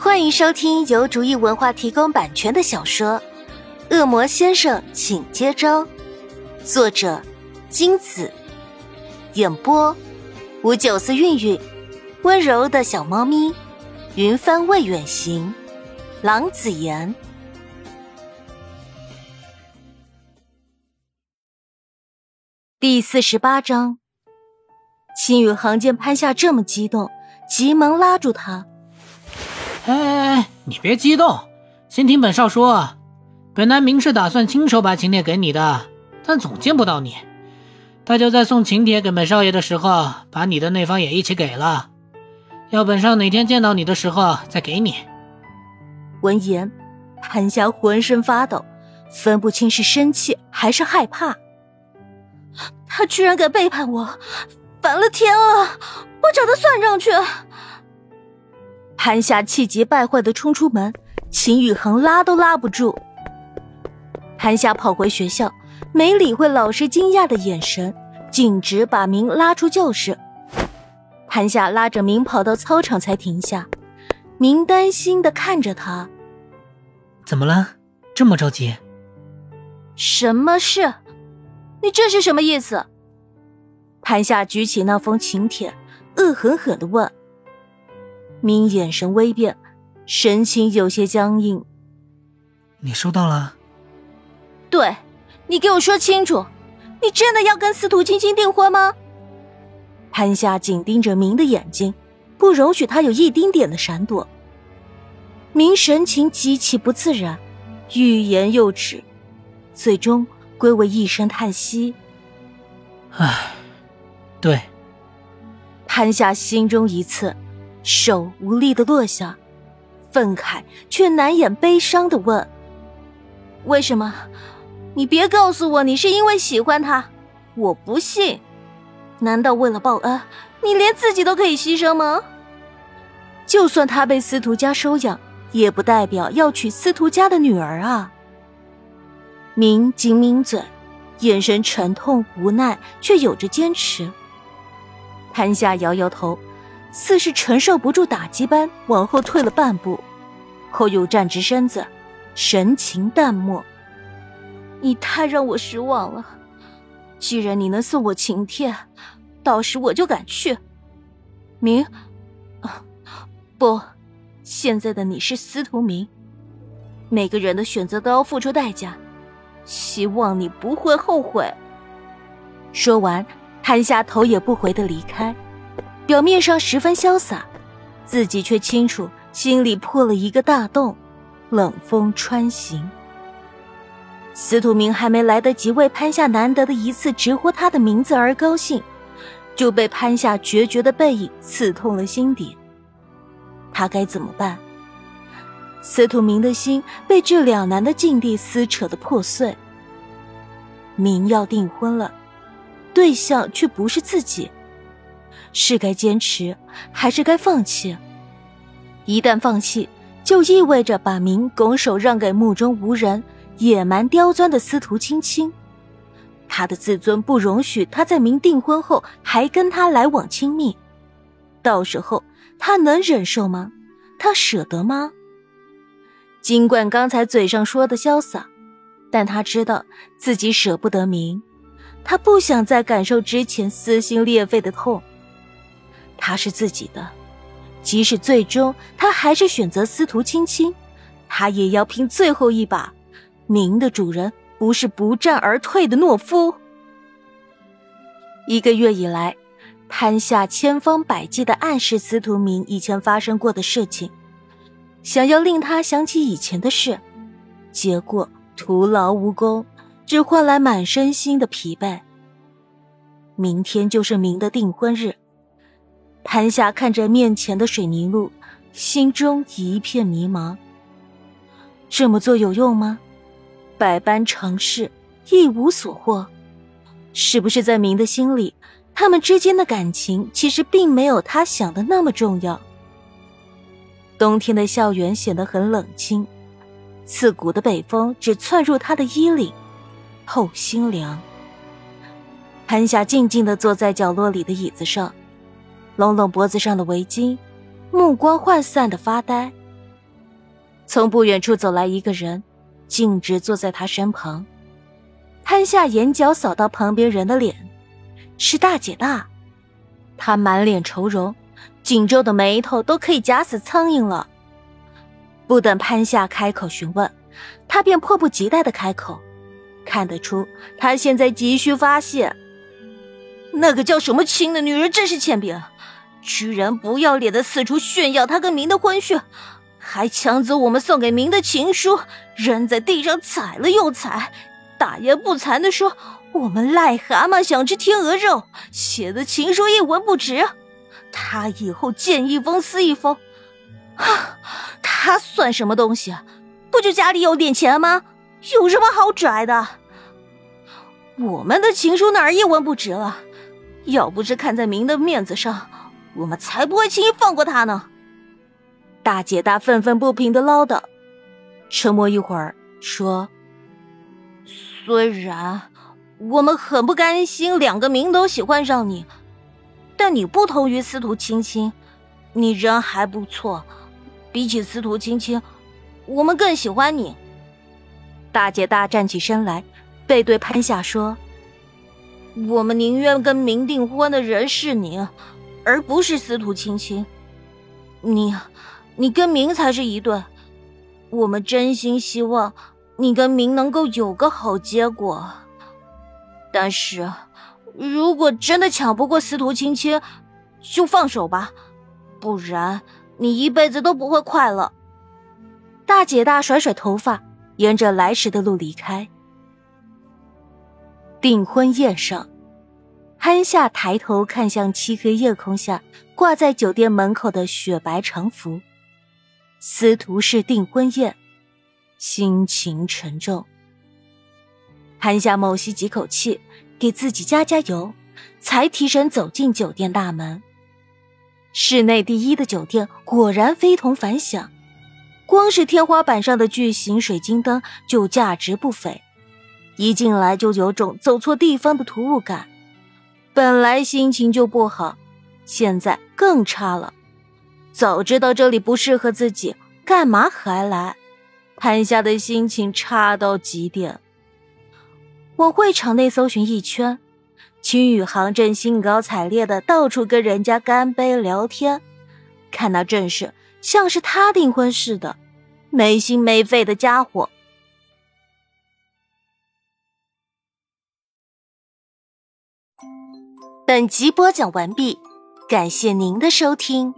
欢迎收听由竹意文化提供版权的小说《恶魔先生，请接招》，作者金子，演播五九四韵韵，温柔的小猫咪，云帆未远行，郎子言。第四十八章，秦宇航见潘夏这么激动，急忙拉住他。哎哎哎，你别激动，先听本少说。本来明是打算亲手把请帖给你的，但总见不到你，他就在送请帖给本少爷的时候，把你的那方也一起给了，要本少哪天见到你的时候再给你。闻言，潘霞浑身发抖，分不清是生气还是害怕。他居然敢背叛我，反了天了！我找他算账去！潘夏气急败坏的冲出门，秦宇恒拉都拉不住。潘夏跑回学校，没理会老师惊讶的眼神，径直把明拉出教室。潘夏拉着明跑到操场才停下，明担心的看着他：“怎么了？这么着急？”“什么事？你这是什么意思？”潘夏举起那封请帖，恶狠狠的问。明眼神微变，神情有些僵硬。你收到了？对，你给我说清楚，你真的要跟司徒青青订婚吗？潘夏紧盯着明的眼睛，不容许他有一丁点的闪躲。明神情极其不自然，欲言又止，最终归为一声叹息。唉，对。潘夏心中一刺。手无力的落下，愤慨却难掩悲伤的问：“为什么？你别告诉我你是因为喜欢他，我不信。难道为了报恩，你连自己都可以牺牲吗？就算他被司徒家收养，也不代表要娶司徒家的女儿啊！”明紧抿嘴，眼神沉痛无奈，却有着坚持。潘夏摇摇头。似是承受不住打击般往后退了半步，后又站直身子，神情淡漠。你太让我失望了。既然你能送我晴天，到时我就敢去。明，啊不，现在的你是司徒明。每个人的选择都要付出代价，希望你不会后悔。说完，摊下头也不回的离开。表面上十分潇洒，自己却清楚心里破了一个大洞，冷风穿行。司徒明还没来得及为潘夏难得的一次直呼他的名字而高兴，就被潘夏决绝的背影刺痛了心底。他该怎么办？司徒明的心被这两难的境地撕扯的破碎。明要订婚了，对象却不是自己。是该坚持，还是该放弃？一旦放弃，就意味着把明拱手让给目中无人、野蛮刁钻的司徒青青。他的自尊不容许他在明订婚后还跟他来往亲密，到时候他能忍受吗？他舍得吗？尽管刚才嘴上说的潇洒，但他知道自己舍不得明，他不想再感受之前撕心裂肺的痛。他是自己的，即使最终他还是选择司徒青青，他也要拼最后一把。明的主人不是不战而退的懦夫。一个月以来，潘夏千方百计的暗示司徒明以前发生过的事情，想要令他想起以前的事，结果徒劳无功，只换来满身心的疲惫。明天就是明的订婚日。潘夏看着面前的水泥路，心中一片迷茫。这么做有用吗？百般尝试，一无所获。是不是在明的心里，他们之间的感情其实并没有他想的那么重要？冬天的校园显得很冷清，刺骨的北风只窜入他的衣领，透心凉。潘夏静静的坐在角落里的椅子上。拢拢脖子上的围巾，目光涣散的发呆。从不远处走来一个人，径直坐在他身旁。潘夏眼角扫到旁边人的脸，是大姐大。她满脸愁容，紧皱的眉头都可以夹死苍蝇了。不等潘夏开口询问，他便迫不及待的开口。看得出，他现在急需发泄。那个叫什么青的女人真是欠扁，居然不要脸的四处炫耀她跟明的婚讯，还抢走我们送给明的情书，扔在地上踩了又踩。大言不惭的说我们癞蛤蟆想吃天鹅肉，写的情书一文不值。他以后见一封撕一封。啊，他算什么东西？不就家里有点钱吗？有什么好拽的？我们的情书哪儿一文不值了？要不是看在明的面子上，我们才不会轻易放过他呢。大姐大愤愤不平的唠叨，沉默一会儿，说：“虽然我们很不甘心两个明都喜欢上你，但你不同于司徒青青，你人还不错。比起司徒青青，我们更喜欢你。”大姐大站起身来，背对潘夏说：“我们宁愿跟明订婚的人是你，而不是司徒青青。你，你跟明才是一对。我们真心希望你跟明能够有个好结果。但是，如果真的抢不过司徒青青，就放手吧，不然你一辈子都不会快乐。”大姐大甩甩头发。沿着来时的路离开。订婚宴上，潘夏抬头看向漆黑夜空下挂在酒店门口的雪白长服，司徒氏订婚宴，心情沉重。潘夏猛吸几口气，给自己加加油，才提神走进酒店大门。市内第一的酒店果然非同凡响。光是天花板上的巨型水晶灯就价值不菲，一进来就有种走错地方的突兀感。本来心情就不好，现在更差了。早知道这里不适合自己，干嘛还来？潘夏的心情差到极点。我会场内搜寻一圈，秦宇航正兴高采烈的到处跟人家干杯聊天，看那阵势。像是他订婚似的，没心没肺的家伙。本集播讲完毕，感谢您的收听。